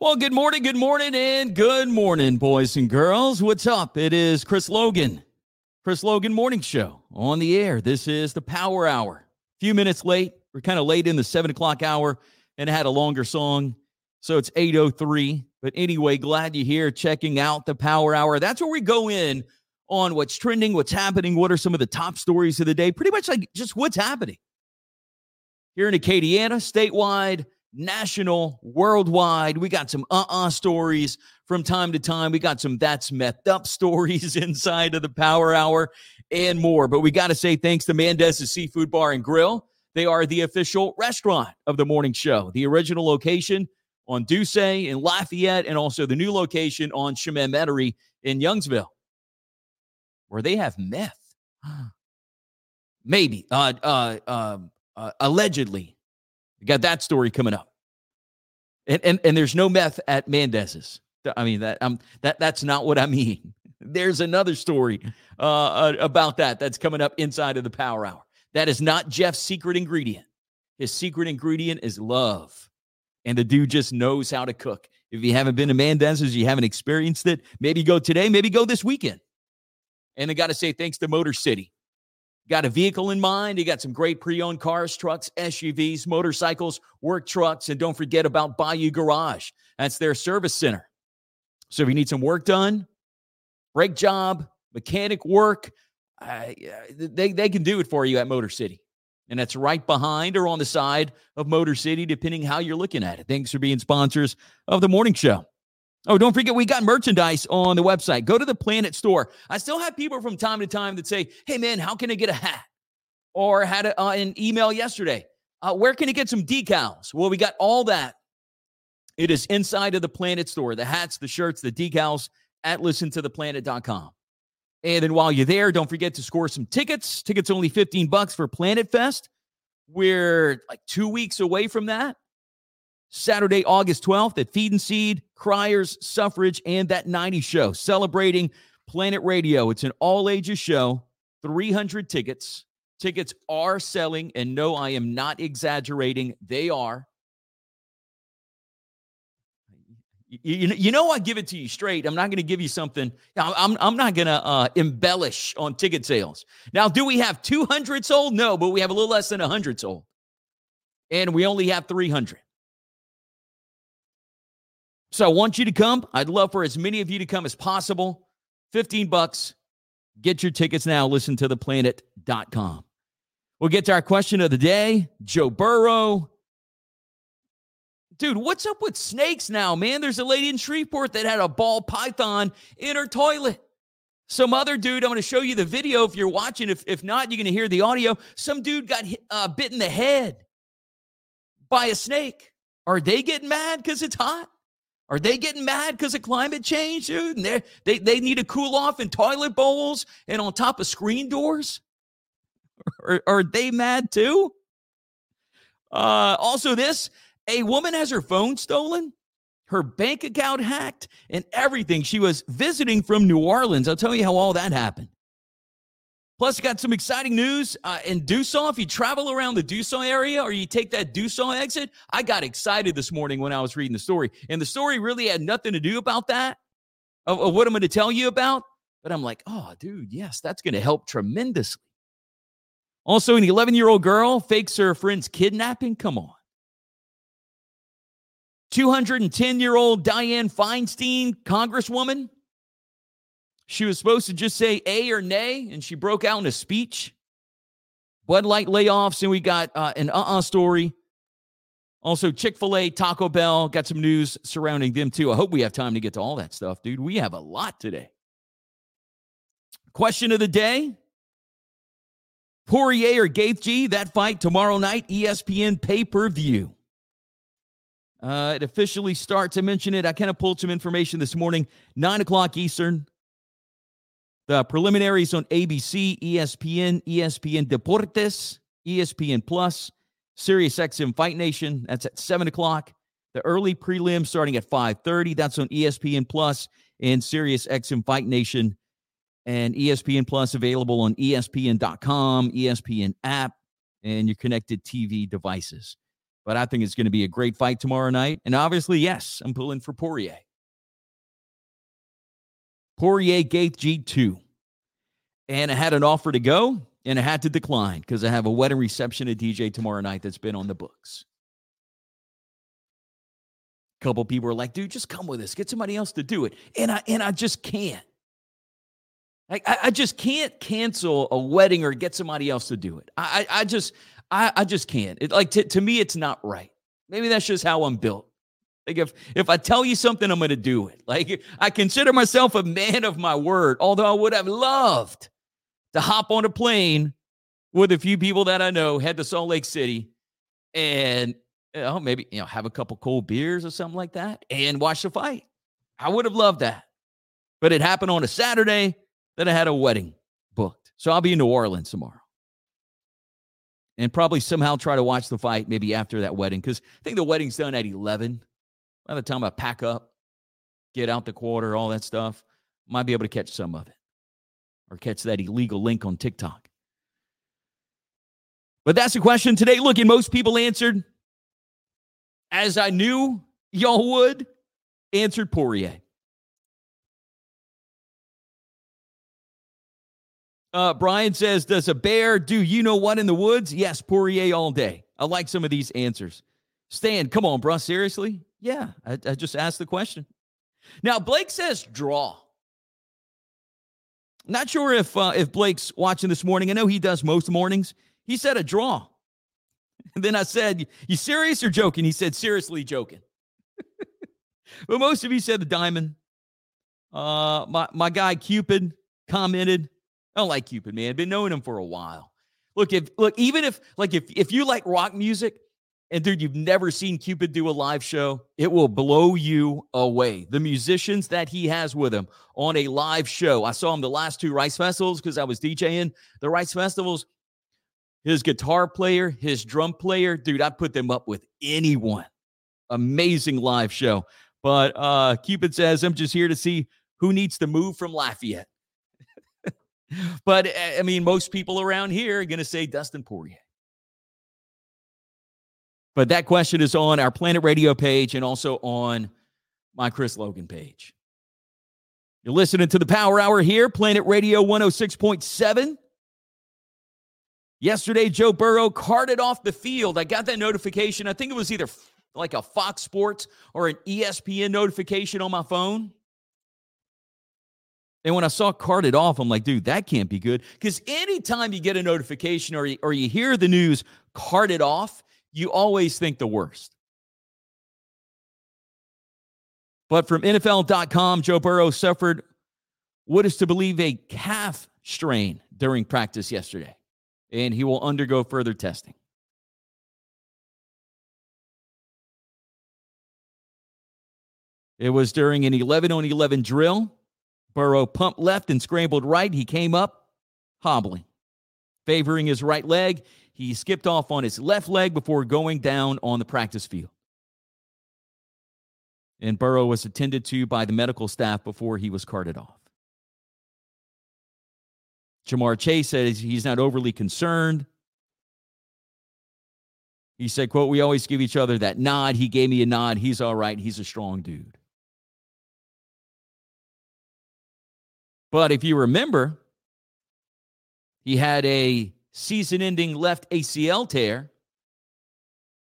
Well, good morning, good morning, and good morning, boys and girls. What's up? It is Chris Logan, Chris Logan Morning Show on the air. This is the Power Hour. A few minutes late. We're kind of late in the seven o'clock hour and had a longer song. So it's 8.03. But anyway, glad you're here checking out the Power Hour. That's where we go in on what's trending, what's happening, what are some of the top stories of the day, pretty much like just what's happening here in Acadiana, statewide, national, worldwide. We got some uh uh stories from time to time. We got some that's methed up stories inside of the Power Hour and more. But we got to say thanks to Mendez's Seafood Bar and Grill. They are the official restaurant of the morning show, the original location on Duce in Lafayette, and also the new location on Chemin Metairie in Youngsville, where they have meth. Maybe, uh, uh, uh, uh, allegedly we got that story coming up. And, and, and there's no meth at Mendez's. I mean, that, um, that, that's not what I mean. There's another story uh, uh, about that that's coming up inside of the Power Hour. That is not Jeff's secret ingredient. His secret ingredient is love. And the dude just knows how to cook. If you haven't been to Mendez's, you haven't experienced it, maybe go today, maybe go this weekend. And I got to say thanks to Motor City got a vehicle in mind, you got some great pre owned cars, trucks, SUVs, motorcycles, work trucks, and don't forget about Bayou Garage. That's their service center. So if you need some work done, brake job, mechanic work, uh, they, they can do it for you at Motor City. And that's right behind or on the side of Motor City, depending how you're looking at it. Thanks for being sponsors of the morning show. Oh, don't forget, we got merchandise on the website. Go to the Planet Store. I still have people from time to time that say, hey, man, how can I get a hat? Or had a, uh, an email yesterday. Uh, where can I get some decals? Well, we got all that. It is inside of the Planet Store the hats, the shirts, the decals at listentotheplanet.com. And then while you're there, don't forget to score some tickets. Tickets only 15 bucks for Planet Fest. We're like two weeks away from that. Saturday, August 12th at Feed and Seed, Criers, Suffrage, and that 90 show celebrating Planet Radio. It's an all ages show, 300 tickets. Tickets are selling, and no, I am not exaggerating. They are. You, you know, I give it to you straight. I'm not going to give you something. I'm, I'm not going to uh, embellish on ticket sales. Now, do we have 200 sold? No, but we have a little less than 100 sold. And we only have 300. So I want you to come. I'd love for as many of you to come as possible. 15 bucks. Get your tickets now. Listen to theplanet.com. We'll get to our question of the day. Joe Burrow. Dude, what's up with snakes now, man? There's a lady in Shreveport that had a ball python in her toilet. Some other dude, I'm going to show you the video if you're watching. If, if not, you're going to hear the audio. Some dude got uh, bit in the head by a snake. Are they getting mad because it's hot? Are they getting mad because of climate change, dude? And they they need to cool off in toilet bowls and on top of screen doors? Are, are they mad too? Uh, also, this a woman has her phone stolen, her bank account hacked, and everything. She was visiting from New Orleans. I'll tell you how all that happened. Plus, got some exciting news uh, in Duson. If you travel around the Duson area or you take that Duson exit, I got excited this morning when I was reading the story. And the story really had nothing to do about that, of, of what I'm going to tell you about. But I'm like, oh, dude, yes, that's going to help tremendously. Also, an 11 year old girl fakes her friend's kidnapping. Come on. 210 year old Dianne Feinstein, Congresswoman, she was supposed to just say A or nay, and she broke out in a speech. Bud Light layoffs, and we got uh, an uh uh story. Also, Chick fil A, Taco Bell, got some news surrounding them too. I hope we have time to get to all that stuff, dude. We have a lot today. Question of the day Poirier or Gaethje, that fight tomorrow night, ESPN pay per view. Uh, it officially starts. I mentioned it. I kind of pulled some information this morning, 9 o'clock Eastern, the preliminaries on ABC, ESPN, ESPN Deportes, ESPN Plus, Sirius XM Fight Nation. That's at seven o'clock. The early prelim starting at five thirty. That's on ESPN Plus and Sirius XM Fight Nation, and ESPN Plus available on ESPN.com, ESPN app, and your connected TV devices. but I think it's going to be a great fight tomorrow night. And obviously, yes, I'm pulling for Poirier. Poirier Gaethje G2. And I had an offer to go and I had to decline because I have a wedding reception at DJ tomorrow night that's been on the books. A couple people are like, dude, just come with us. Get somebody else to do it. And I and I just can't. I, I just can't cancel a wedding or get somebody else to do it. I, I, I just, I, I just can't. It, like to, to me, it's not right. Maybe that's just how I'm built. Like if if I tell you something, I'm going to do it. Like I consider myself a man of my word. Although I would have loved to hop on a plane with a few people that I know, head to Salt Lake City, and you know, maybe you know have a couple cold beers or something like that, and watch the fight. I would have loved that, but it happened on a Saturday. Then I had a wedding booked, so I'll be in New Orleans tomorrow and probably somehow try to watch the fight maybe after that wedding because I think the wedding's done at 11. By the time I pack up, get out the quarter, all that stuff, might be able to catch some of it or catch that illegal link on TikTok. But that's the question today. Look, and most people answered as I knew y'all would, answered Poirier. Uh, Brian says, Does a bear do you know what in the woods? Yes, Poirier all day. I like some of these answers. Stan, come on, bro. Seriously? Yeah, I, I just asked the question. Now, Blake says draw. Not sure if uh, if Blake's watching this morning. I know he does most mornings. He said a draw. And then I said, You serious or joking? He said, Seriously joking. but most of you said the diamond. Uh, my, my guy Cupid commented, I don't like Cupid, man. Been knowing him for a while. Look, if look, even if like if if you like rock music, and dude, you've never seen Cupid do a live show, it will blow you away. The musicians that he has with him on a live show. I saw him the last two Rice festivals because I was DJing the Rice festivals. His guitar player, his drum player, dude, I'd put them up with anyone. Amazing live show. But uh Cupid says, I'm just here to see who needs to move from Lafayette but eh, I mean, most people around here are going to say Dustin Poirier. But that question is on our Planet Radio page and also on my Chris Logan page. You're listening to the Power Hour here, Planet Radio 106.7. Yesterday, Joe Burrow carted off the field. I got that notification. I think it was either like a Fox Sports or an ESPN notification on my phone. And when I saw carted off, I'm like, dude, that can't be good. Because anytime you get a notification or you, or you hear the news carted off, you always think the worst. But from NFL.com, Joe Burrow suffered what is to believe a calf strain during practice yesterday, and he will undergo further testing. It was during an 11 on 11 drill Burrow pumped left and scrambled right. He came up hobbling, favoring his right leg. He skipped off on his left leg before going down on the practice field. And Burrow was attended to by the medical staff before he was carted off. Ja'Marr Chase says he's not overly concerned. He said, quote, we always give each other that nod. He gave me a nod. He's all right. He's a strong dude. But if you remember, he had a season ending left ACL tear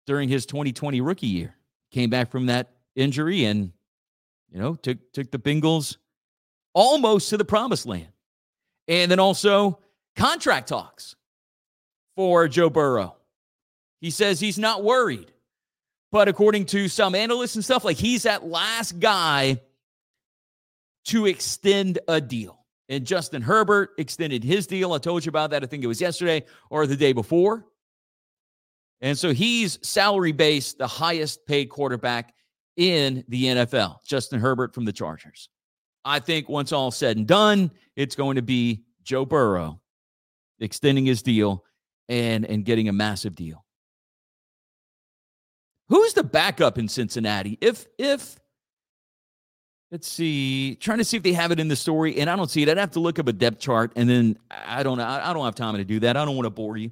during his 2020 rookie year. Came back from that injury and, you know, took, took the Bengals almost to the promised land. And then also contract talks for Joe Burrow. He says he's not worried. But according to some analysts and stuff, like he's that last guy to extend a deal. And Justin Herbert extended his deal. I told you about that. I think it was yesterday or the day before. And so he's salary based, the highest paid quarterback in the NFL, Justin Herbert from the Chargers. I think once all said and done, it's going to be Joe Burrow extending his deal and, and getting a massive deal. Who's the backup in Cincinnati? If if Let's see. Trying to see if they have it in the story, and I don't see it. I'd have to look up a depth chart, and then I don't know. I don't have time to do that. I don't want to bore you.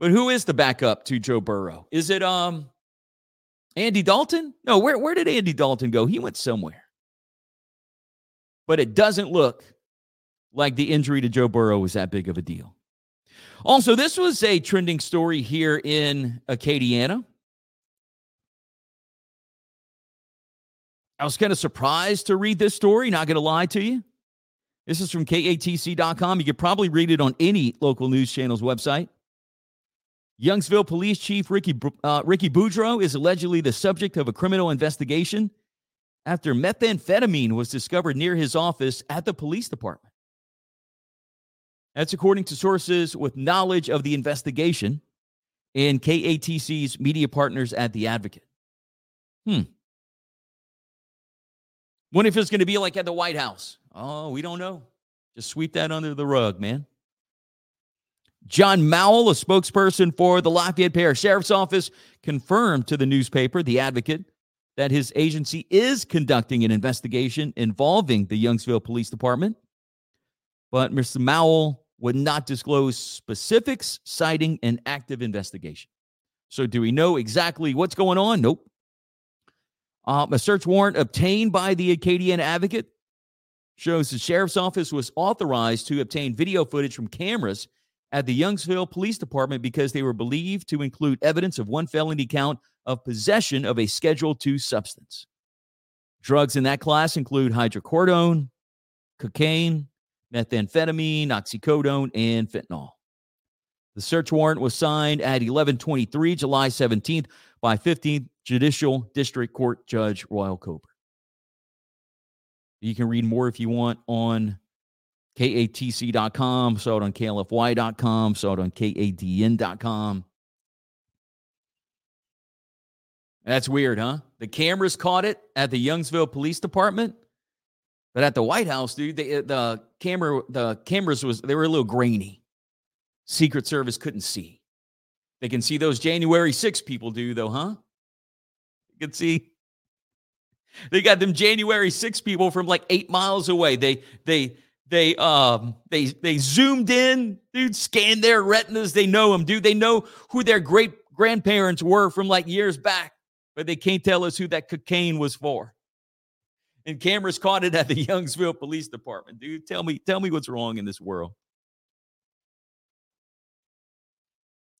But who is the backup to Joe Burrow? Is it um Andy Dalton? No, where, where did Andy Dalton go? He went somewhere. But it doesn't look like the injury to Joe Burrow was that big of a deal. Also, this was a trending story here in Acadiana. I was kind of surprised to read this story, not going to lie to you. This is from katc.com. You could probably read it on any local news channel's website. Youngsville Police Chief Ricky, uh, Ricky Boudreaux is allegedly the subject of a criminal investigation after methamphetamine was discovered near his office at the police department. That's according to sources with knowledge of the investigation and KATC's media partners at The Advocate. Hmm. What if it's going to be like at the White House? Oh, we don't know. Just sweep that under the rug, man. John Mowell, a spokesperson for the Lafayette Parish Sheriff's Office, confirmed to the newspaper, The Advocate, that his agency is conducting an investigation involving the Youngsville Police Department. But Mr. Mowell would not disclose specifics, citing an active investigation. So, do we know exactly what's going on? Nope. Um, a search warrant obtained by the Acadiana Advocate shows the sheriff's office was authorized to obtain video footage from cameras at the Youngsville Police Department because they were believed to include evidence of one felony count of possession of a Schedule II substance. Drugs in that class include hydrocodone, cocaine, methamphetamine, oxycodone, and fentanyl. The search warrant was signed at 11:23 July 17th by 15th Judicial District Court Judge Royale Colbert. You can read more if you want on katc.com, saw it on klfy.com, saw it on kadn.com. That's weird, huh? The cameras caught it at the Youngsville Police Department, but at the White House, dude, they, uh, the camera, the cameras was they were a little grainy. Secret Service couldn't see. They can see those January 6 people do, though, huh? You can see. They got them January 6 people from like eight miles away. They they they um they they zoomed in, dude, scanned their retinas. They know them, dude. They know who their great grandparents were from like years back, but they can't tell us who that cocaine was for. And cameras caught it at the Youngsville Police Department, dude. Tell me, tell me what's wrong in this world.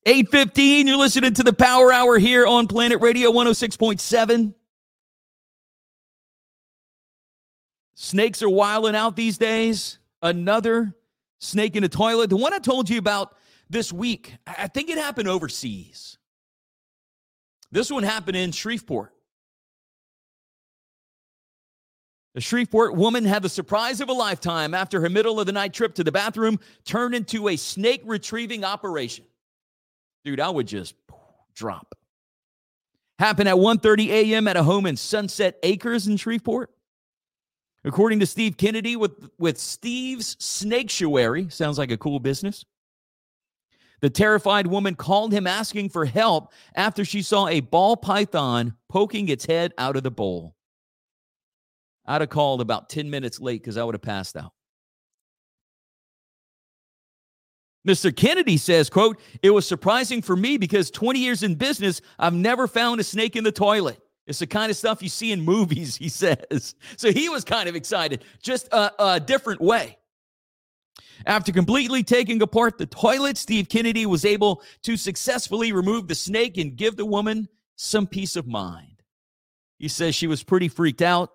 815, you're listening to the Power Hour here on Planet Radio 106.7. Snakes are wilding out these days. Another snake in the toilet. The one I told you about this week, I think it happened overseas. This one happened in Shreveport. A Shreveport woman had the surprise of a lifetime after her middle of the night trip to the bathroom turned into a snake retrieving operation. Dude, I would just drop. Happened at 1:30 a.m. at a home in Sunset Acres in Shreveport. According to Steve Kennedy with, with Steve's Snaketuary, sounds like a cool business. The terrified woman called him asking for help after she saw a ball python poking its head out of the bowl. I'd have called about 10 minutes late because I would have passed out. Mr. Kennedy says, quote, it was surprising for me because 20 years in business, I've never found a snake in the toilet. It's the kind of stuff you see in movies, he says. So he was kind of excited, just a, a different way. After completely taking apart the toilet, Steve Kennedy was able to successfully remove the snake and give the woman some peace of mind. He says she was pretty freaked out.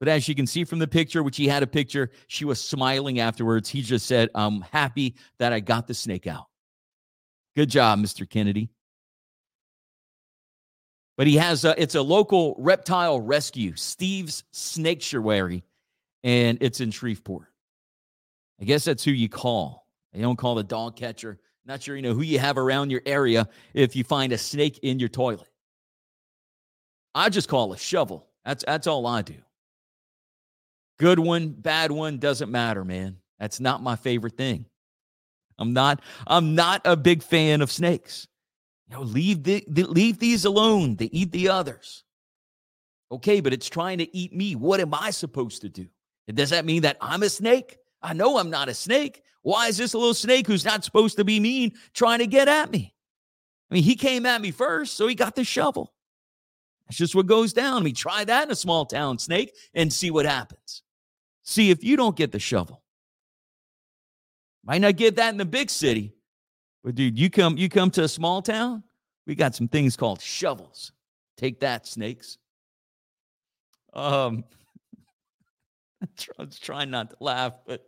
But as you can see from the picture, which he had a picture, she was smiling afterwards. He just said, I'm happy that I got the snake out. Good job, Mr. Kennedy. But he has a, it's a local reptile rescue, Steve's Snaketuary, and it's in Shreveport. I guess that's who you call. They don't call the dog catcher. Not sure you know who you have around your area if you find a snake in your toilet. I just call a shovel. That's that's all I do. Good one, bad one, doesn't matter, man. That's not my favorite thing. I'm not I'm not a big fan of snakes. You know, leave the, the, leave these alone. They eat the others. Okay, but it's trying to eat me. What am I supposed to do? Does that mean that I'm a snake? I know I'm not a snake. Why is this little snake who's not supposed to be mean trying to get at me? I mean, he came at me first, so he got the shovel. That's just what goes down. I mean, try that in a small town snake and see what happens. See if you don't get the shovel. Might not get that in the big city, but dude, you come you come to a small town, we got some things called shovels. Take that, snakes. Um, I was trying not to laugh, but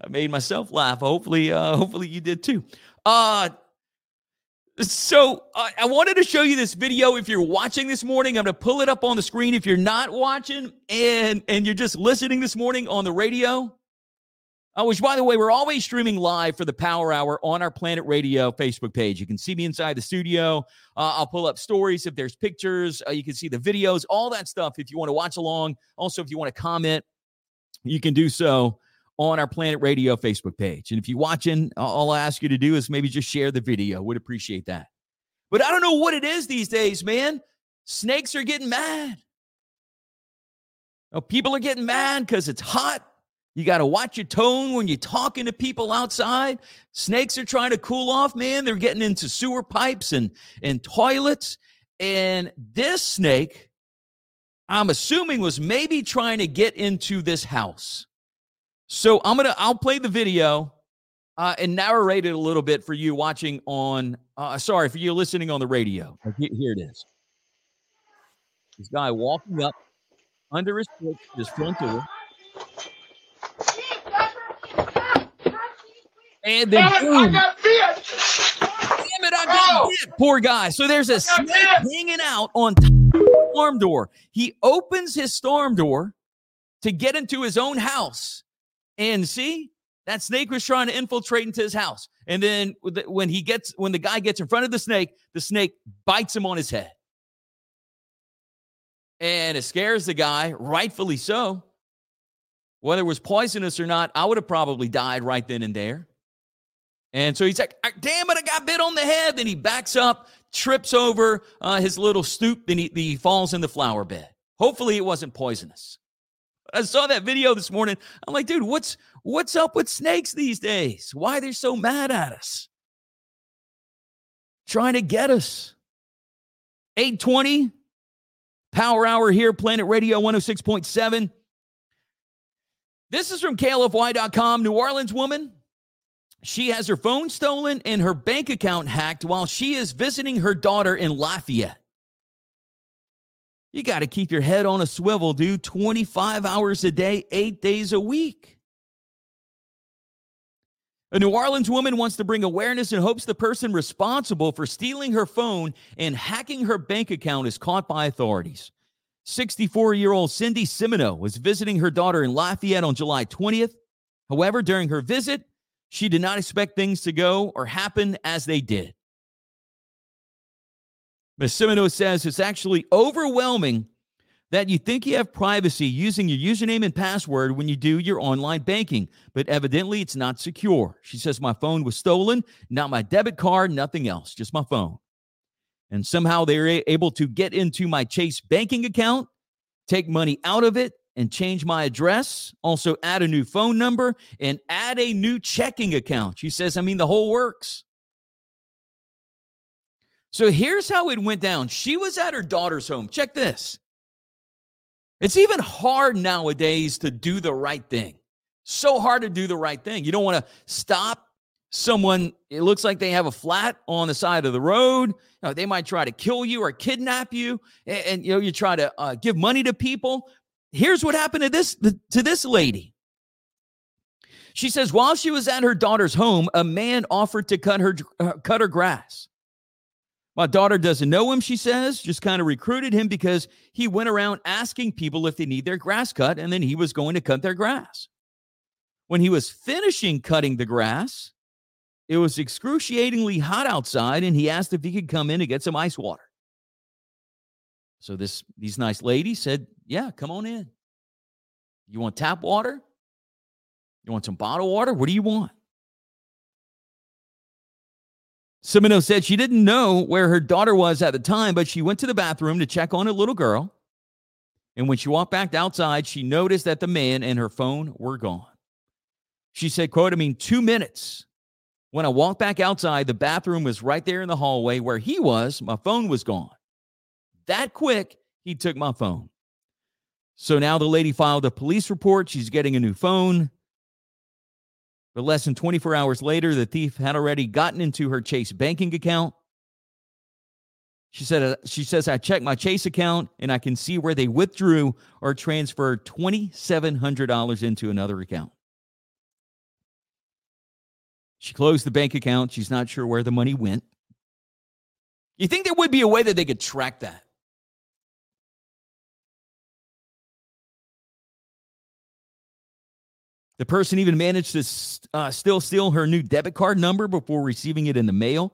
I made myself laugh. Hopefully, uh, hopefully you did too. Uh, so uh, I wanted to show you this video. If you're watching this morning, I'm going to pull it up on the screen. If you're not watching and and you're just listening this morning on the radio, uh, which by the way, we're always streaming live for the Power Hour on our Planet Radio Facebook page. You can see me inside the studio. Uh, I'll pull up stories if there's pictures. Uh, you can see the videos, all that stuff. If you want to watch along, also if you want to comment, you can do so on our Planet Radio Facebook page. And if you're watching, all I ask you to do is maybe just share the video. Would appreciate that. But I don't know what it is these days, man. Snakes are getting mad. Oh, people are getting mad because it's hot. You got to watch your tone when you're talking to people outside. Snakes are trying to cool off, man. They're getting into sewer pipes and, and toilets. And this snake, I'm assuming, was maybe trying to get into this house. So I'm gonna I'll play the video uh, and narrate it a little bit for you watching on. Uh, sorry for you listening on the radio. Here it is. This guy walking up under his his front door. And then boom. Damn it, I got bit. Poor guy. So there's a snake hanging out on the storm door. He opens his storm door to get into his own house. And see, that snake was trying to infiltrate into his house. And then when he gets, when the guy gets in front of the snake, the snake bites him on his head. And it scares the guy, rightfully so. Whether it was poisonous or not, I would have probably died right then and there. And so he's like, ah, damn it, I got bit on the head. Then he backs up, trips over uh, his little stoop, then he, he falls in the flower bed. Hopefully, it wasn't poisonous. I saw that video this morning. I'm like, dude, what's what's up with snakes these days? Why they're so mad at us? Trying to get us. 820 Power Hour here, Planet Radio 106.7. This is from KLFY.com. New Orleans woman. She has her phone stolen and her bank account hacked while she is visiting her daughter in Lafayette. You got to keep your head on a swivel, dude. 25 hours a day, eight days a week. A New Orleans woman wants to bring awareness and hopes the person responsible for stealing her phone and hacking her bank account is caught by authorities. 64 year old Cindy Simino was visiting her daughter in Lafayette on July 20th. However, during her visit, she did not expect things to go or happen as they did. Massimino says it's actually overwhelming that you think you have privacy using your username and password when you do your online banking, but evidently it's not secure. She says, My phone was stolen, not my debit card, nothing else, just my phone. And somehow they're able to get into my Chase banking account, take money out of it, and change my address, also add a new phone number, and add a new checking account. She says, I mean, the whole works. So here's how it went down. She was at her daughter's home. Check this. It's even hard nowadays to do the right thing. So hard to do the right thing. You don't want to stop someone. It looks like they have a flat on the side of the road. You know, they might try to kill you or kidnap you, and, and you know you try to uh, give money to people. Here's what happened to this to this lady. She says while she was at her daughter's home, a man offered to cut her uh, cut her grass. My daughter doesn't know him, she says, just kind of recruited him because he went around asking people if they need their grass cut, and then he was going to cut their grass. When he was finishing cutting the grass, it was excruciatingly hot outside, and he asked if he could come in and get some ice water. So this these nice ladies said, Yeah, come on in. You want tap water? You want some bottled water? What do you want? Semino said she didn't know where her daughter was at the time, but she went to the bathroom to check on a little girl. And when she walked back outside, she noticed that the man and her phone were gone. She said, quote, I mean, two minutes. When I walked back outside, the bathroom was right there in the hallway where he was. My phone was gone. That quick, he took my phone. So now the lady filed a police report. She's getting a new phone. But less than 24 hours later, the thief had already gotten into her Chase banking account. She said, uh, she says, I checked my Chase account and I can see where they withdrew or transferred $2,700 into another account. She closed the bank account. She's not sure where the money went. You think there would be a way that they could track that? The person even managed to uh, still steal her new debit card number before receiving it in the mail.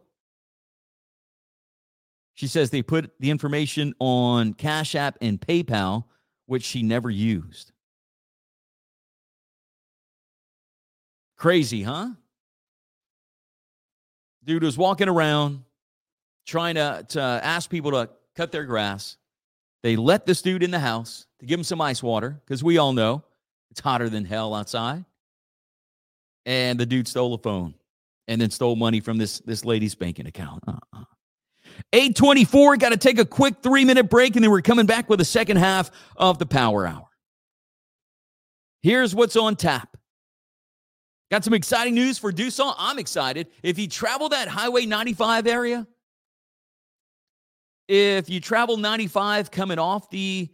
She says they put the information on Cash App and PayPal, which she never used. Crazy, huh? Dude was walking around trying to, to ask people to cut their grass. They let this dude in the house to give him some ice water because we all know it's hotter than hell outside. And the dude stole a phone and then stole money from this, this lady's banking account. Uh-uh. 824, got to take a quick three minute break, and then we're coming back with the second half of the power hour. Here's what's on tap. Got some exciting news for Duson. I'm excited. If you travel that Highway 95 area, if you travel 95 coming off the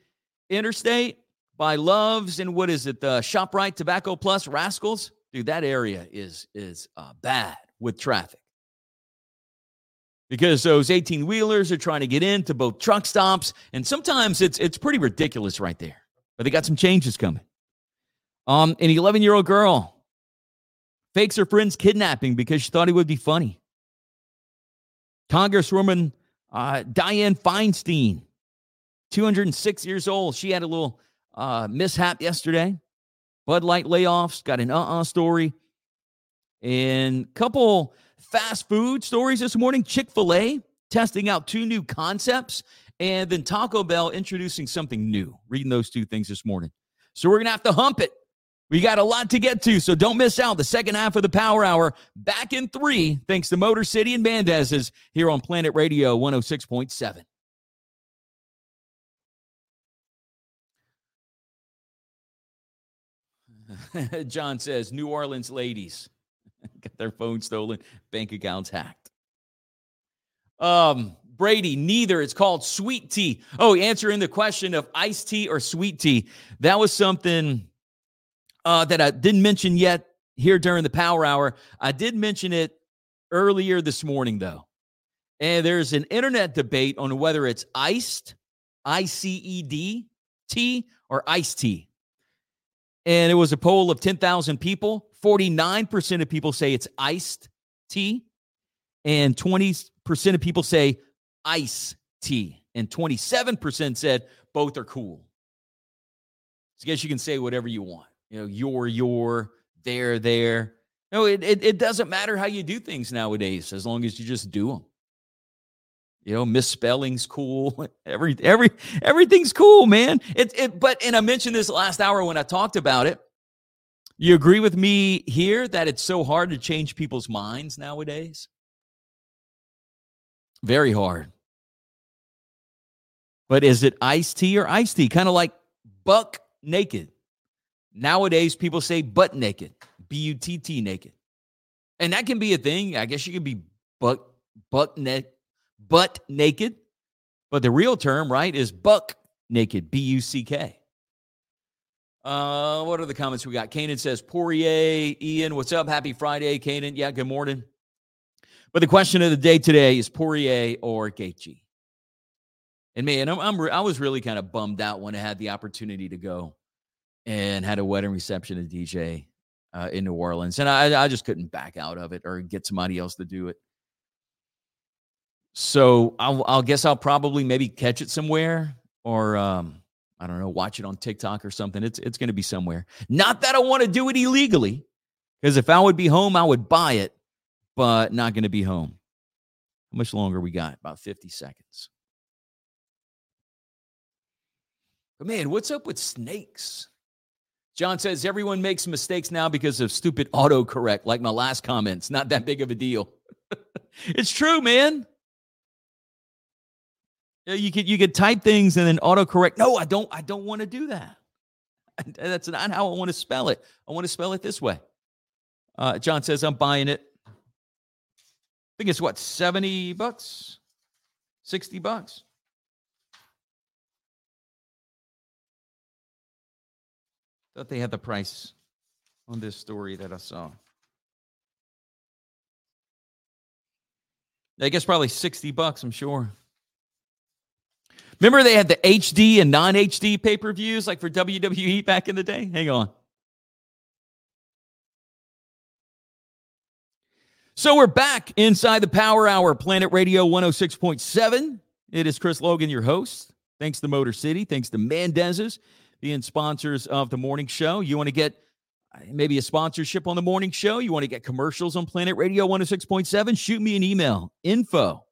interstate, by Loves and what is it, the ShopRite, Tobacco Plus, Rascals. Dude, that area is is uh, bad with traffic because those 18 wheelers are trying to get into both truck stops, and sometimes it's it's pretty ridiculous right there. But they got some changes coming. Um, an 11 year old girl fakes her friend's kidnapping because she thought it would be funny. Congresswoman uh, Dianne Feinstein, 206 years old, she had a little uh, mishap yesterday. Bud Light layoffs, got an uh uh story. And couple fast food stories this morning. Chick fil A testing out two new concepts, and then Taco Bell introducing something new. Reading those two things this morning. So we're going to have to hump it. We got a lot to get to, so don't miss out. The second half of the Power Hour back in three, thanks to Motor City and Mendez's here on Planet Radio 106.7. John says New Orleans ladies got their phone stolen, bank accounts hacked. Um, Brady, neither. It's called sweet tea. Oh, answering the question of iced tea or sweet tea. That was something uh, that I didn't mention yet here during the power hour. I did mention it earlier this morning, though. And there's an internet debate on whether it's iced, I C E D, tea, or iced tea and it was a poll of 10,000 people. 49% of people say it's iced tea, and 20% of people say ice tea, and 27% said both are cool. So I guess you can say whatever you want. You know, your, your, there, there. No, it, it, it doesn't matter how you do things nowadays as long as you just do them. You know, misspelling's cool. Every every everything's cool, man. It it but and I mentioned this last hour when I talked about it. You agree with me here that it's so hard to change people's minds nowadays? Very hard. But is it iced tea or iced tea? Kind of like buck naked. Nowadays, people say butt naked, B U T T naked. And that can be a thing. I guess you can be butt, butt neck, butt naked. But the real term, right, is buck naked, B U C K. Uh, what are the comments we got? Kanan says, Poirier, Ian, what's up? Happy Friday, Kanan. Yeah, good morning. But the question of the day today is Poirier or Gaethje. And man, I'm, I'm I was really kind of bummed out when I had the opportunity to go and had a wedding reception at DJ uh, in New Orleans, and I I just couldn't back out of it or get somebody else to do it. So I'll, I'll guess I'll probably maybe catch it somewhere or um, I don't know, watch it on TikTok or something. It's it's going to be somewhere. Not that I want to do it illegally, because if I would be home, I would buy it, but not going to be home. How much longer we got? About 50 seconds. But man, what's up with snakes? John says everyone makes mistakes now because of stupid autocorrect, like my last comments. Not that big of a deal. it's true, man. You could you could type things and then autocorrect. No, I don't. I don't want to do that. That's not how I want to spell it. I want to spell it this way. Uh, John says I'm buying it. I think it's what seventy bucks, sixty bucks. Thought they had the price on this story that I saw. I guess probably 60 bucks, I'm sure. Remember they had the HD and non HD pay per views like for WWE back in the day? Hang on. So we're back inside the Power Hour, Planet Radio 106.7. It is Chris Logan, your host. Thanks to Motor City. Thanks to Mendez's being sponsors of the morning show. You want to get uh, maybe a sponsorship on the morning show? You want to get commercials on Planet Radio 106.7? Shoot me an email info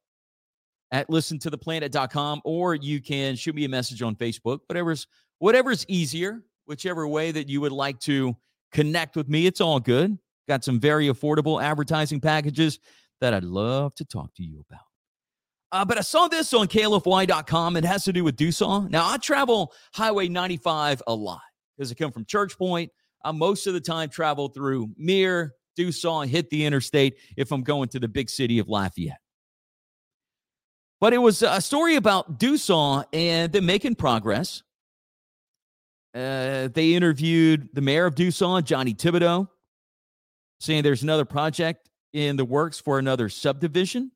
at listentotheplanet.com or you can shoot me a message on Facebook. Whatever's whatever's easier, whichever way that you would like to connect with me, it's all good. Got some very affordable advertising packages that I'd love to talk to you about. Uh, but I saw this on klfy.com. It has to do with Duson. Now, I travel Highway 95 a lot because I come from Church Point. I most of the time travel through Mire, Duson, hit the interstate if I'm going to the big city of Lafayette. But it was a story about Duson and them making progress. Uh, they interviewed the mayor of Duson, Johnny Thibodeaux, saying there's another project in the works for another subdivision.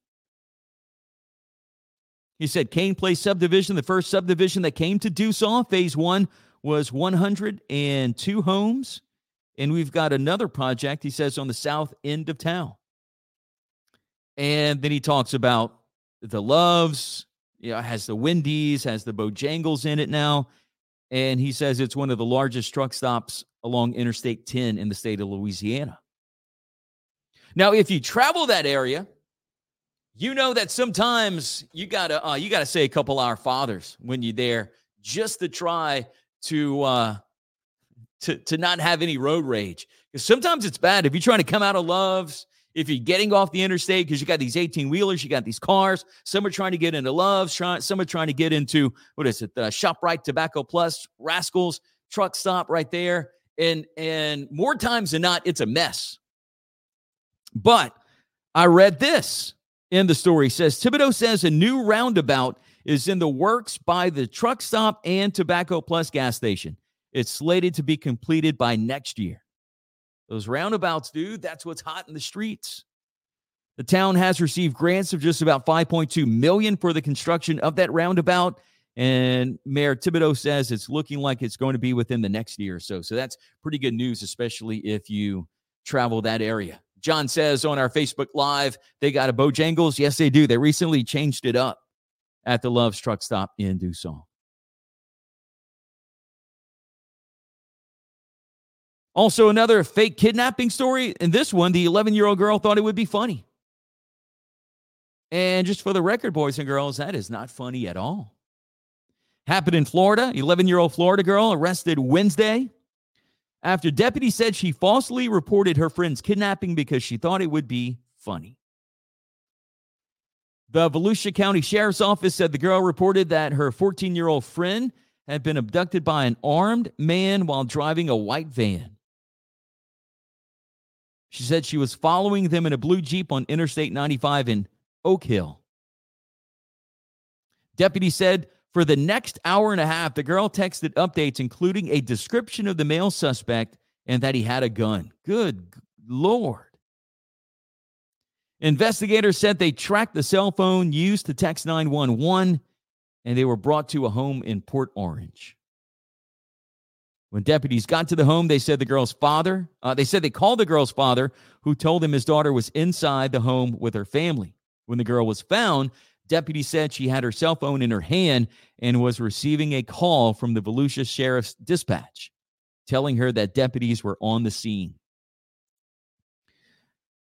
He said Kane Place subdivision, the first subdivision that came to Duson, phase one was 102 homes. And we've got another project, he says, on the south end of town. And then he talks about the Loves, you know, has the Wendy's, has the Bojangles in it now. And he says it's one of the largest truck stops along Interstate 10 in the state of Louisiana. Now, if you travel that area, you know that sometimes you gotta uh, you gotta say a couple our fathers when you're there just to try to uh, to to not have any road rage because sometimes it's bad if you're trying to come out of loves if you're getting off the interstate because you got these 18 wheelers you got these cars some are trying to get into loves trying some are trying to get into what is it the shoprite tobacco plus rascals truck stop right there and and more times than not it's a mess but i read this in the story says Thibodeaux says a new roundabout is in the works by the truck stop and Tobacco Plus gas station. It's slated to be completed by next year. Those roundabouts, dude, that's what's hot in the streets. The town has received grants of just about 5.2 million for the construction of that roundabout. And Mayor Thibodeaux says it's looking like it's going to be within the next year or so. So that's pretty good news, especially if you travel that area. John says on our Facebook Live, they got a Bojangles. Yes, they do. They recently changed it up at the Love's Truck Stop in Duson. Also, another fake kidnapping story. In this one, the 11 year old girl thought it would be funny. And just for the record, boys and girls, that is not funny at all. Happened in Florida. 11 year old Florida girl arrested Wednesday after deputy said she falsely reported her friend's kidnapping because she thought it would be funny. The Volusia County Sheriff's Office said the girl reported that her 14 year old friend had been abducted by an armed man while driving a white van. She said she was following them in a blue Jeep on Interstate 95 in Oak Hill. Deputy said for the next hour and a half, the girl texted updates, including a description of the male suspect and that he had a gun. Good Lord. Investigators said they tracked the cell phone used to text 911 and they were brought to a home in Port Orange. When deputies got to the home, they said the girl's father, uh, they said they called the girl's father, who told them his daughter was inside the home with her family. When the girl was found, Deputy said she had her cell phone in her hand and was receiving a call from the Volusia Sheriff's Dispatch telling her that deputies were on the scene.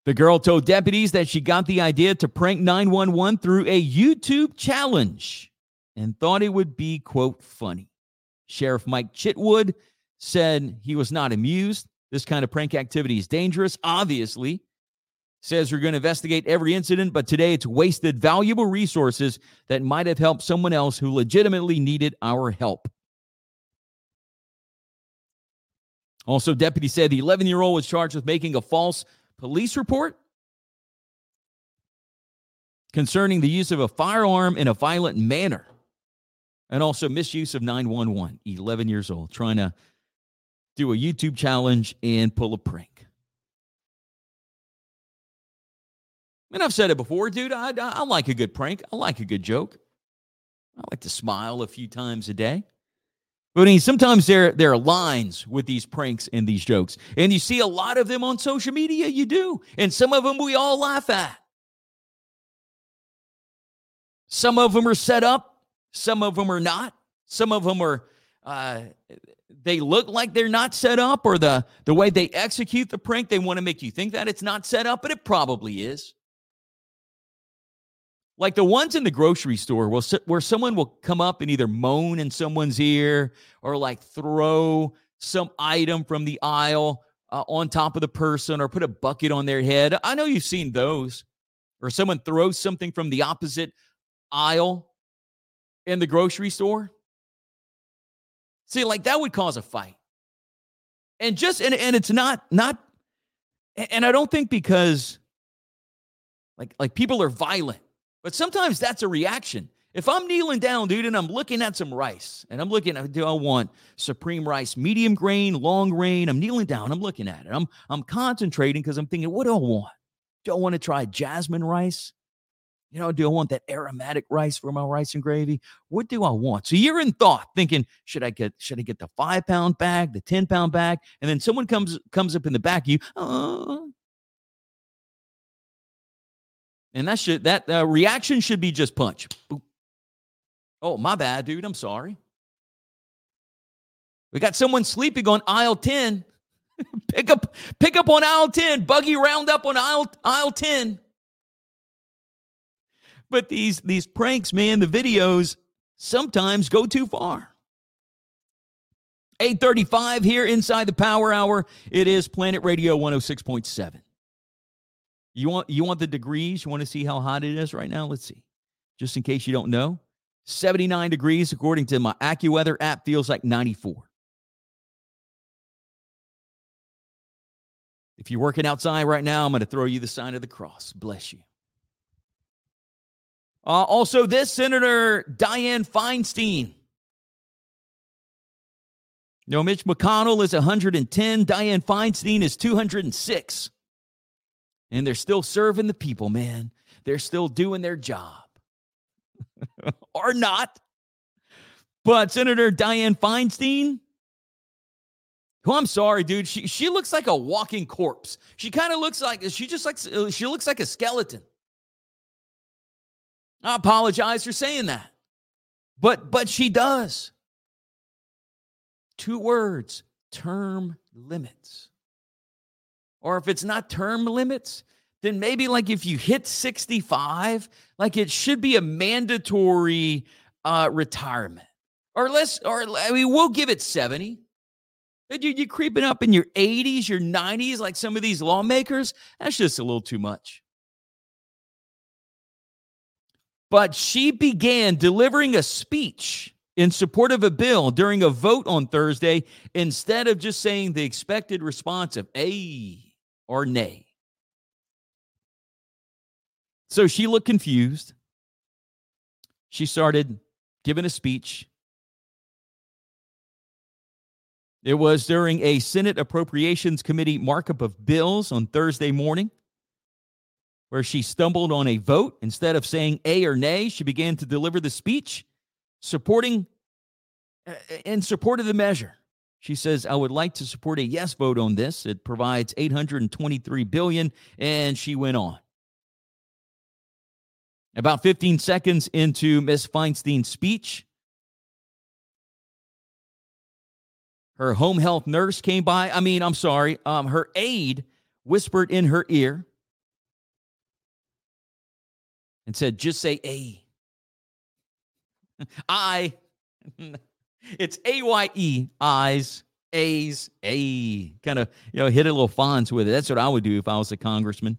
The girl told deputies that she got the idea to prank 911 through a YouTube challenge and thought it would be, quote, funny. Sheriff Mike Chitwood said he was not amused. This kind of prank activity is dangerous, obviously. Says we're going to investigate every incident, but today it's wasted valuable resources that might have helped someone else who legitimately needed our help. Also, deputy said the 11 year old was charged with making a false police report concerning the use of a firearm in a violent manner and also misuse of 911. 11 years old, trying to do a YouTube challenge and pull a prank. And I've said it before, dude. I, I, like a good prank. I like a good joke. I like to smile a few times a day. But I mean, sometimes there, there are lines with these pranks and these jokes. And you see a lot of them on social media. You do. And some of them we all laugh at. Some of them are set up, some of them are not. Some of them are, uh, they look like they're not set up, or the, the way they execute the prank, they want to make you think that it's not set up, but it probably is. Like the ones in the grocery store where, where someone will come up and either moan in someone's ear or like throw some item from the aisle uh, on top of the person or put a bucket on their head. I know you've seen those. Or someone throws something from the opposite aisle in the grocery store. See, like that would cause a fight. And just and, and it's not not and I don't think because like like people are violent, but sometimes that's a reaction. If I'm kneeling down, dude, and I'm looking at some rice, and I'm looking do I want supreme rice, medium grain, long grain? I'm kneeling down, I'm looking at it. I'm I'm concentrating because I'm thinking, what do I want? Do I want to try jasmine rice? You know, do I want that aromatic rice for my rice and gravy? What do I want? So you're in thought, thinking, should I get should I get the five pound bag, the ten pound bag, and then someone comes comes up in the back of you, uh, and that should that uh, reaction should be just punch. Oh, my bad, dude. I'm sorry. We got someone sleeping on aisle 10. pick up, pick up on aisle 10. Buggy round up on aisle aisle 10. But these these pranks, man, the videos sometimes go too far. 835 here inside the power hour. It is Planet Radio 106.7. You want you want the degrees? You want to see how hot it is right now? Let's see. Just in case you don't know. 79 degrees according to my AccuWeather app feels like 94. If you're working outside right now, I'm going to throw you the sign of the cross. Bless you. Uh, also, this Senator Dianne Feinstein. no, Mitch McConnell is 110. Dianne Feinstein is 206. And they're still serving the people, man. They're still doing their job. or not. But Senator Dianne Feinstein, who I'm sorry, dude, she, she looks like a walking corpse. She kind of looks like, she just like, she looks like a skeleton. I apologize for saying that. But but she does. Two words, term limits. Or if it's not term limits, then maybe like if you hit 65, like it should be a mandatory uh retirement. Or less or I mean we'll give it 70. You, you're creeping up in your 80s, your 90s, like some of these lawmakers. That's just a little too much. But she began delivering a speech in support of a bill during a vote on Thursday instead of just saying the expected response of a or nay. So she looked confused. She started giving a speech. It was during a Senate Appropriations Committee markup of bills on Thursday morning where she stumbled on a vote. Instead of saying A or nay, she began to deliver the speech supporting uh, in support of the measure. She says, I would like to support a yes vote on this. It provides 823 billion. And she went on. About 15 seconds into Miss Feinstein's speech, her home health nurse came by. I mean, I'm sorry, um, her aide whispered in her ear, and said, just say A. I. It's A Y E, eyes. A's, A, kind of, you know, hit a little Fonz with it. That's what I would do if I was a congressman.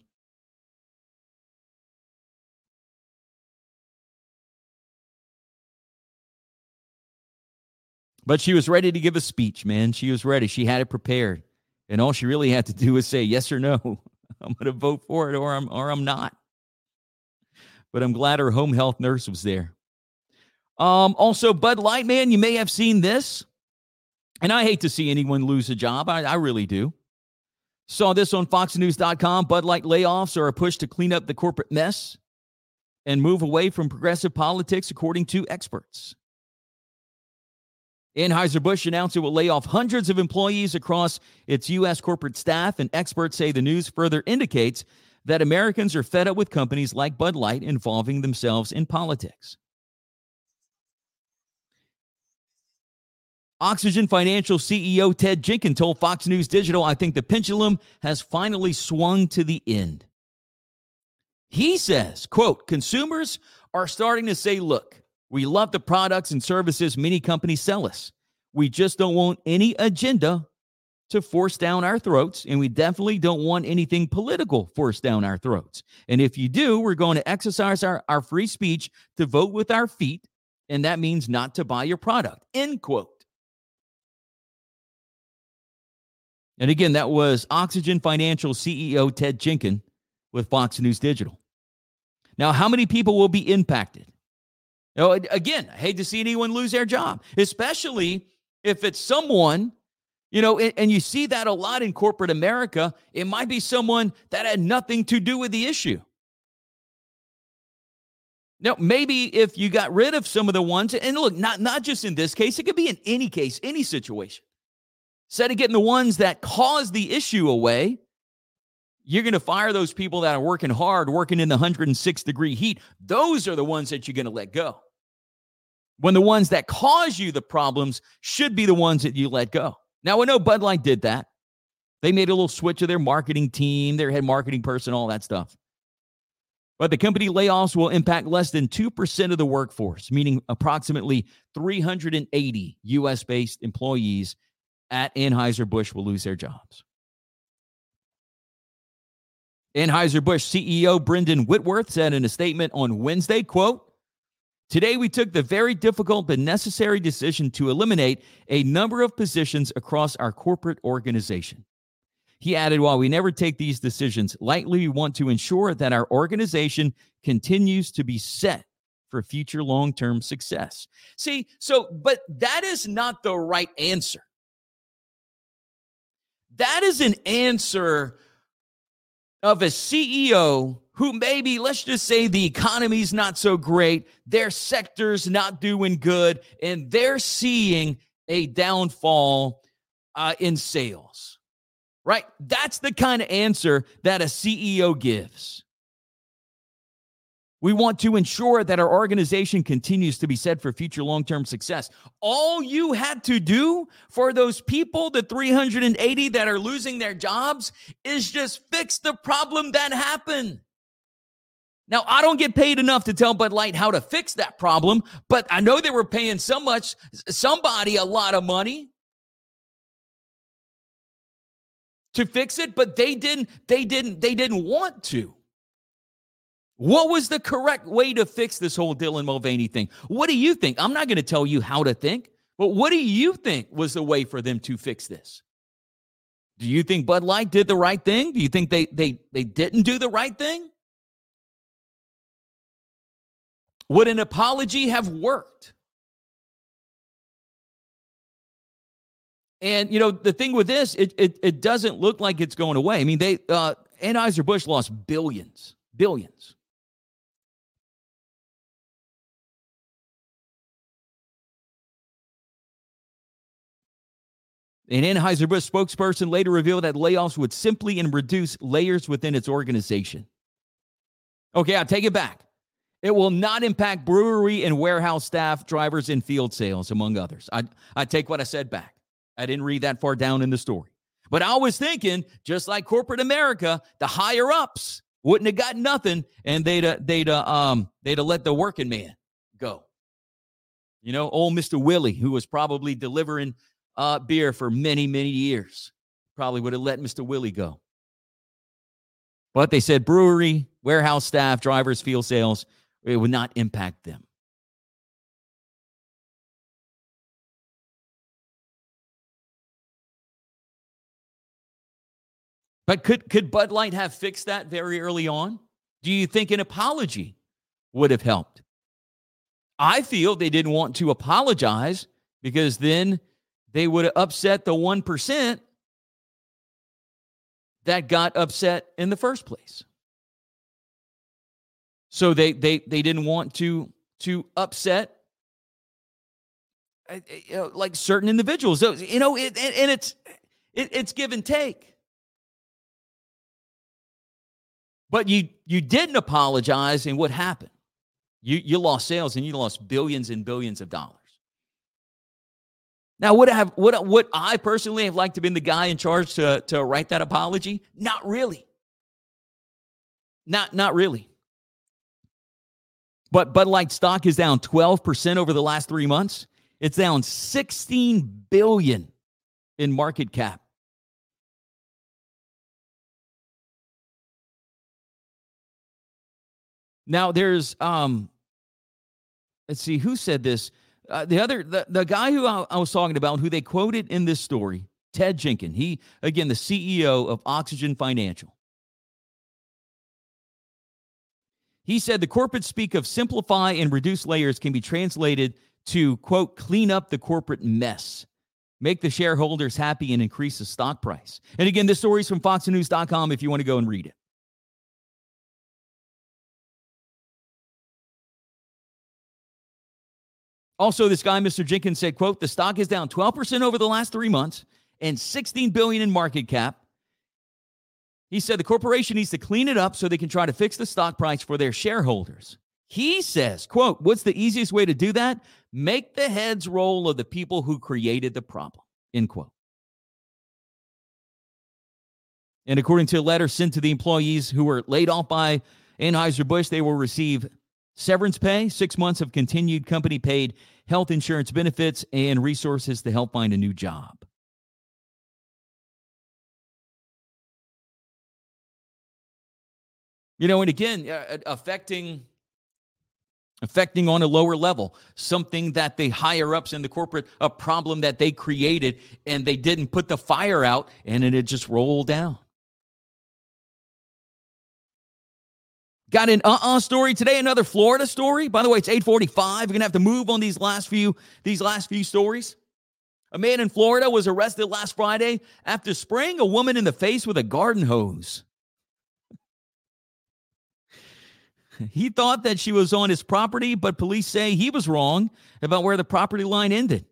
But she was ready to give a speech, man. She was ready. She had it prepared. And all she really had to do was say yes or no. I'm going to vote for it or I'm or I'm not. But I'm glad her home health nurse was there. Um, also, Bud Light, man, you may have seen this. And I hate to see anyone lose a job. I, I really do. Saw this on FoxNews.com. Bud Light layoffs are a push to clean up the corporate mess and move away from progressive politics, according to experts. Anheuser-Busch announced it will lay off hundreds of employees across its U.S. corporate staff, and experts say the news further indicates that Americans are fed up with companies like Bud Light involving themselves in politics. Oxygen Financial CEO Ted Jenkins told Fox News Digital, I think the pendulum has finally swung to the end. He says, quote, consumers are starting to say, look, we love the products and services many companies sell us. We just don't want any agenda to force down our throats, and we definitely don't want anything political forced down our throats. And if you do, we're going to exercise our, our free speech to vote with our feet, and that means not to buy your product. End quote. And again, that was Oxygen Financial CEO Ted Jenkins with Fox News Digital. Now, how many people will be impacted? You know, again, I hate to see anyone lose their job, especially if it's someone, you know, and, you see that a lot in corporate America. It might be someone that had nothing to do with the issue. Now, maybe if you got rid of some of the ones, and look, not, not just in this case, it could be in any case, any situation. Instead of getting the ones that cause the issue away, you're going to fire those people that are working hard, working in the 106 degree heat. Those are the ones that you're going to let go. When the ones that cause you the problems should be the ones that you let go. Now, I know Bud Light did that. They made a little switch of their marketing team, their head marketing person, all that stuff. But the company layoffs will impact less than 2% of the workforce, meaning approximately 380 US based employees at Anheuser-Busch will lose their jobs. Anheuser-Busch CEO Brendan Whitworth said in a statement on Wednesday, quote, Today we took the very difficult but necessary decision to eliminate a number of positions across our corporate organization. He added, while we never take these decisions lightly, we want to ensure that our organization continues to be set for future long term success. See, so, but that is not the right answer. That is an answer of a CEO who maybe, let's just say, the economy's not so great, their sector's not doing good, and they're seeing a downfall uh, in sales, right? That's the kind of answer that a CEO gives. We want to ensure that our organization continues to be set for future long term success. All you had to do for those people, the 380 that are losing their jobs, is just fix the problem that happened. Now, I don't get paid enough to tell Bud Light how to fix that problem, but I know they were paying so much, somebody a lot of money to fix it, but they didn't, they didn't, they didn't want to. What was the correct way to fix this whole Dylan Mulvaney thing? What do you think? I'm not going to tell you how to think, but what do you think was the way for them to fix this? Do you think Bud Light did the right thing? Do you think they they they didn't do the right thing? Would an apology have worked? And you know the thing with this, it it, it doesn't look like it's going away. I mean, they uh, Anheuser Busch lost billions, billions An Anheuser-Busch spokesperson later revealed that layoffs would simply and reduce layers within its organization. Okay, I'll take it back. It will not impact brewery and warehouse staff, drivers, and field sales, among others. I, I take what I said back. I didn't read that far down in the story. But I was thinking, just like corporate America, the higher ups wouldn't have got nothing, and they'd uh, they'd uh, um they'd have let the working man go. You know, old Mister Willie, who was probably delivering uh, beer for many, many years. Probably would have let Mr. Willie go. But they said brewery, warehouse staff, drivers, field sales, it would not impact them. But could could Bud Light have fixed that very early on? Do you think an apology would have helped? I feel they didn't want to apologize because then they would have upset the 1% that got upset in the first place. So they they they didn't want to to upset uh, you know, like certain individuals. You know, it, and it's it, it's give and take. But you you didn't apologize, and what happened? You you lost sales and you lost billions and billions of dollars. Now, would I have would would I personally have liked to have been the guy in charge to to write that apology? Not really. Not not really. But Bud Light stock is down 12% over the last three months. It's down 16 billion in market cap. Now there's um let's see who said this. Uh, the other the, the guy who I, I was talking about who they quoted in this story, Ted Jenkins. He again the CEO of Oxygen Financial. He said the corporate speak of simplify and reduce layers can be translated to quote clean up the corporate mess make the shareholders happy and increase the stock price. And again, this story is from foxnews.com if you want to go and read it. Also, this guy, Mr. Jenkins, said, quote, the stock is down 12% over the last three months and 16 billion in market cap. He said the corporation needs to clean it up so they can try to fix the stock price for their shareholders. He says, quote, what's the easiest way to do that? Make the heads roll of the people who created the problem, end quote. And according to a letter sent to the employees who were laid off by Anheuser-Busch, they will receive severance pay, six months of continued company paid health insurance benefits, and resources to help find a new job. You know, and again, uh, affecting affecting on a lower level something that the higher ups in the corporate a problem that they created and they didn't put the fire out and it just rolled down Got an uh-uh story today, another Florida story. By the way, it's 845. We're gonna have to move on these last few, these last few stories. A man in Florida was arrested last Friday after spraying a woman in the face with a garden hose. he thought that she was on his property, but police say he was wrong about where the property line ended.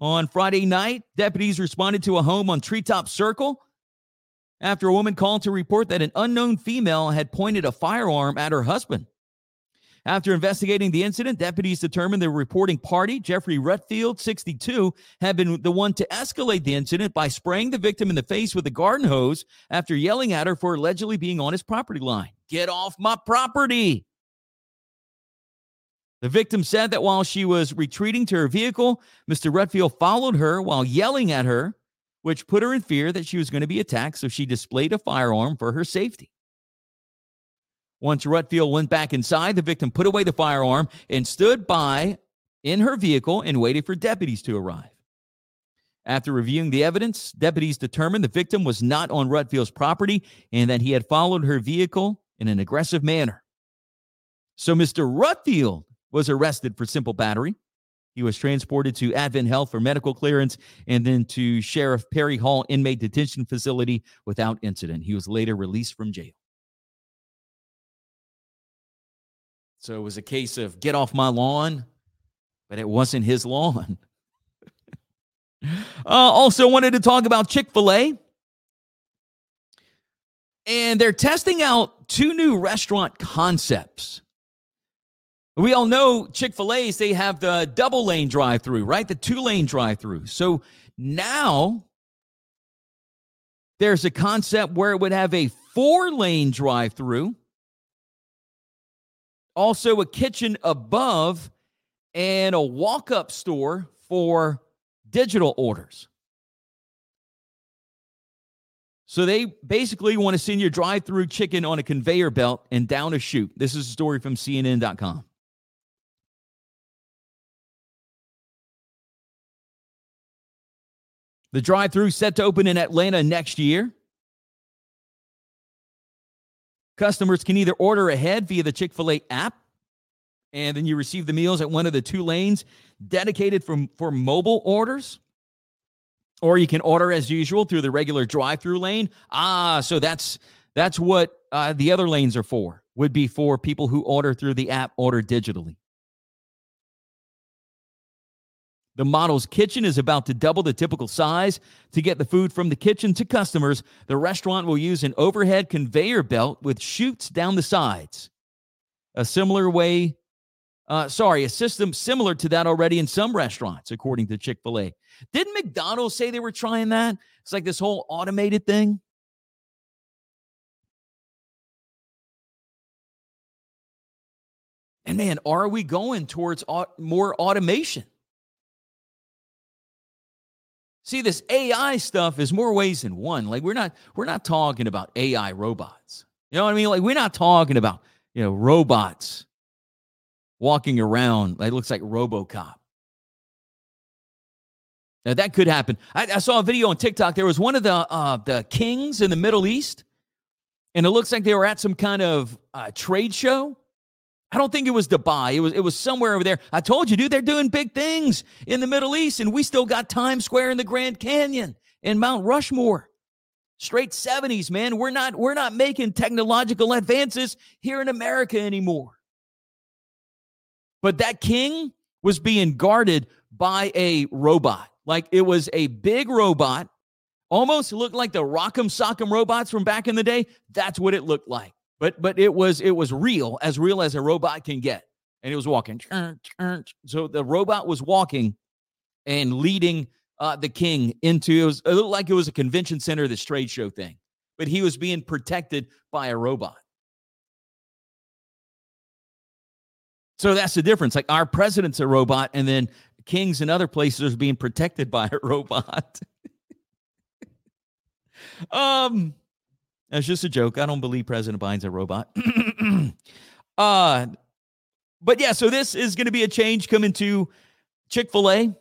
On Friday night, deputies responded to a home on Treetop Circle after a woman called to report that an unknown female had pointed a firearm at her husband. After investigating the incident, deputies determined the reporting party, Jeffrey Rutfield, 62, had been the one to escalate the incident by spraying the victim in the face with a garden hose after yelling at her for allegedly being on his property line. Get off my property! The victim said that while she was retreating to her vehicle, Mr. Rutfield followed her while yelling at her which put her in fear that she was going to be attacked, so she displayed a firearm for her safety. Once Rutfield went back inside, the victim put away the firearm and stood by in her vehicle and waited for deputies to arrive. After reviewing the evidence, deputies determined the victim was not on Rutfield's property and that he had followed her vehicle in an aggressive manner. So Mr. Rutfield was arrested for simple battery. He was transported to Advent Health for medical clearance and then to Sheriff Perry Hall inmate detention facility without incident. He was later released from jail. So it was a case of get off my lawn, but it wasn't his lawn. uh, also, wanted to talk about Chick fil A. And they're testing out two new restaurant concepts. We all know Chick fil A's, they have the double lane drive through, right? The two lane drive through. So now there's a concept where it would have a four lane drive through, also a kitchen above, and a walk up store for digital orders. So they basically want to send your drive through chicken on a conveyor belt and down a chute. This is a story from CNN.com. The drive through set to open in Atlanta next year. Customers can either order ahead via the Chick fil A app, and then you receive the meals at one of the two lanes dedicated for, for mobile orders. Or you can order as usual through the regular drive-through lane. Ah, so that's that's what uh, the other lanes are for. Would be for people who order through the app, order digitally. The model's kitchen is about to double the typical size. To get the food from the kitchen to customers, the restaurant will use an overhead conveyor belt with chutes down the sides. A similar way, uh, sorry, a system similar to that already in some restaurants, according to Chick fil A. Didn't McDonald's say they were trying that? It's like this whole automated thing. And man, are we going towards more automation? See, this AI stuff is more ways than one. Like we're not we're not talking about AI robots. You know what I mean? Like we're not talking about, you know, robots walking around. It looks like RoboCop. Now that could happen. I, I, saw a video on TikTok. There was one of the uh, the kings in the Middle East, and it looks like they were at some kind of uh, trade show, I don't think it was Dubai. It was it was somewhere over there. I told you, dude, they're doing big things in the Middle East, and we still got Times Square in the Grand Canyon and Mount Rushmore. Straight 70s, man. We're not we're not making technological advances here in America anymore. But that king was being guarded by a robot. Like it was a big robot, almost looked like the Rock'em Sock'em robots from back in the day. That's what it looked like. But but it was it was real, as real as a robot can get. And it was walking. So the robot was walking and leading uh, the king into it was it looked like it was a convention center, this trade show thing. But he was being protected by a robot. So that's the difference. Like our president's a robot, and then kings and other places are being protected by a robot. um, that's just a joke. I don't believe President Biden's a robot. uh, but yeah, so this is going to be a change coming to Chick fil A.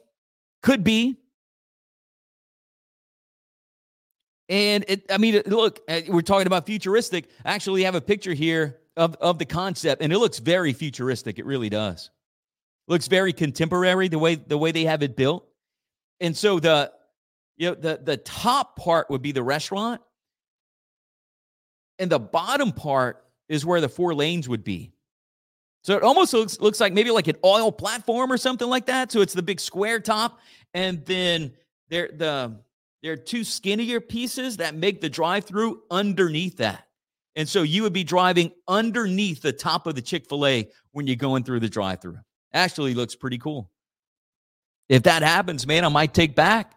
Could be. And it, I mean, look, uh, we're talking about futuristic. I actually have a picture here of, of the concept, and it looks very futuristic. It really does. Looks very contemporary the way the way they have it built. And so the you know the the top part would be the restaurant, and the bottom part is where the four lanes would be. So it almost looks looks like maybe like an oil platform or something like that. So it's the big square top, and then there the there are two skinnier pieces that make the drive-through underneath that. And so you would be driving underneath the top of the Chick-fil-A when you're going through the drive-through. Actually looks pretty cool. If that happens, man, I might take back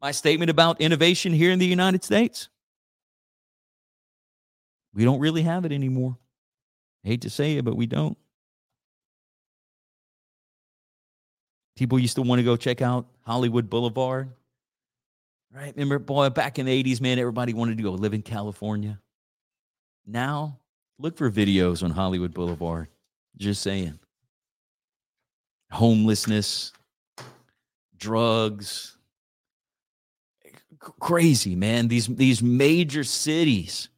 my statement about innovation here in the United States. We don't really have it anymore. I hate to say it, but we don't. People used to want to go check out Hollywood Boulevard. Right? Remember, boy, back in the 80s, man, everybody wanted to go live in California. Now, look for videos on Hollywood Boulevard. Just saying. Homelessness, drugs. Crazy, man. These these major cities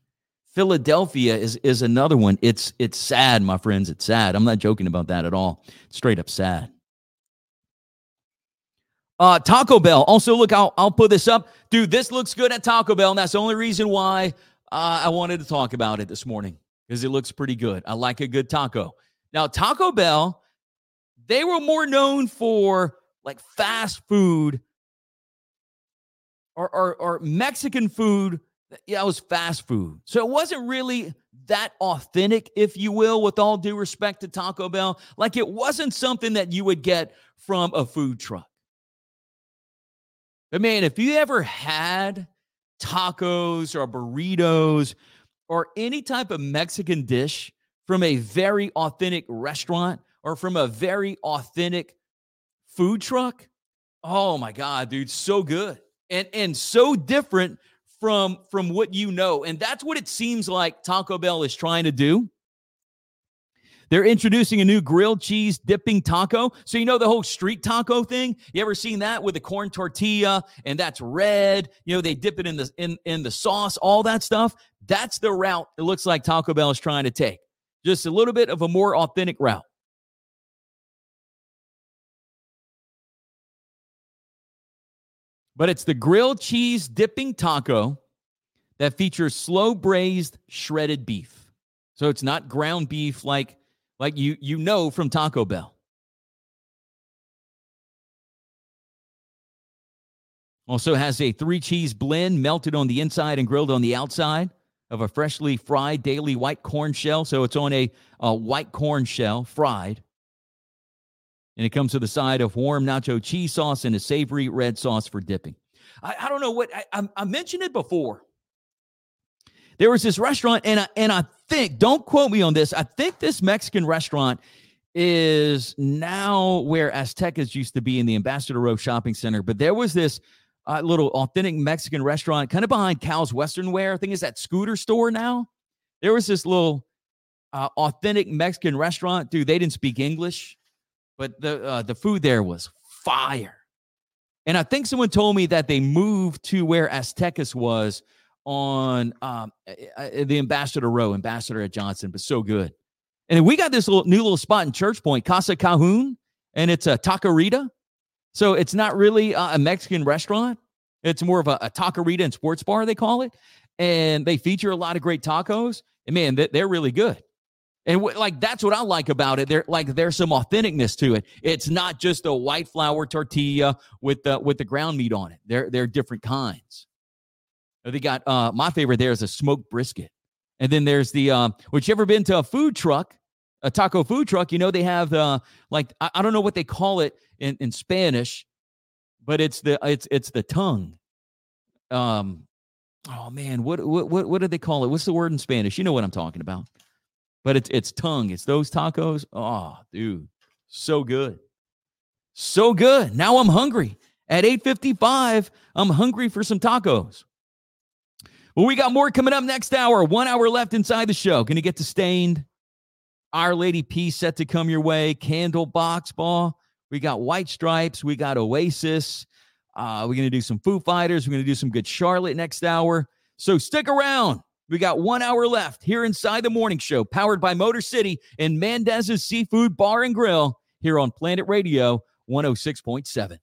Philadelphia is is another one. It's it's sad, my friends. It's sad. I'm not joking about that at all. Straight up sad. Uh, Taco Bell. Also, look, I'll, I'll put this up. Dude, this looks good at Taco Bell, and that's the only reason why uh, I wanted to talk about it this morning because it looks pretty good. I like a good taco. Now, Taco Bell, they were more known for like fast food or, or, or Mexican food yeah, it was fast food. So it wasn't really that authentic, if you will, with all due respect to Taco Bell. Like it wasn't something that you would get from a food truck. But man, if you ever had tacos or burritos or any type of Mexican dish from a very authentic restaurant or from a very authentic food truck, Oh my god, dude, so good. And and so different from from what you know. And that's what it seems like Taco Bell is trying to do. They're introducing a new grilled cheese dipping taco. So, you know, the whole street taco thing. You ever seen that with the corn tortilla and that's red? You know, they dip it in the in, in the sauce, all that stuff. That's the route it looks like Taco Bell is trying to take. Just a little bit of a more authentic route. But it's the grilled cheese dipping taco that features slow braised shredded beef. So it's not ground beef like like you you know from Taco Bell. Also has a three cheese blend melted on the inside and grilled on the outside of a freshly fried daily white corn shell. So it's on a, a white corn shell, fried. And it comes to the side of warm nacho cheese sauce and a savory red sauce for dipping. I, I don't know what I, I, I mentioned it before. There was this restaurant, and I, and I think, don't quote me on this, I think this Mexican restaurant is now where Aztecas used to be in the Ambassador Row Shopping Center. But there was this uh, little authentic Mexican restaurant kind of behind Cal's Western Wear. I think it's that scooter store now. There was this little uh, authentic Mexican restaurant. Dude, they didn't speak English, but the uh, the food there was fire. And I think someone told me that they moved to where Aztecas was on um, the Ambassador Row, Ambassador at Johnston, but so good. And we got this little, new little spot in Church Point, Casa Cajun, and it's a taqueria. So it's not really a Mexican restaurant. It's more of a, a taqueria and sports bar, they call it. And they feature a lot of great tacos. And man, they're really good. And like that's what I like about it. There, like there's some authenticness to it. It's not just a white flour tortilla with the with the ground meat on it. They're they're different kinds. They got uh, my favorite there is a smoked brisket. And then there's the, um, which you ever been to a food truck, a taco food truck, you know, they have uh, like, I, I don't know what they call it in, in Spanish, but it's the, it's, it's the tongue. Um, oh man, what, what, what, what do they call it? What's the word in Spanish? You know what I'm talking about, but it's, it's tongue. It's those tacos. Oh, dude, so good. So good. Now I'm hungry. At 8:55, I'm hungry for some tacos. Well, we got more coming up next hour. One hour left inside the show. Going to get to Staind. Our Lady Peace set to come your way. Candlebox Ball. We got White Stripes. We got Oasis. Uh, we're going to do some Foo Fighters. We're going to do some good Charlotte next hour. So stick around. We got one hour left here inside the morning show, powered by Motor City and Mendez's Seafood Bar and Grill here on Planet Radio 106.7.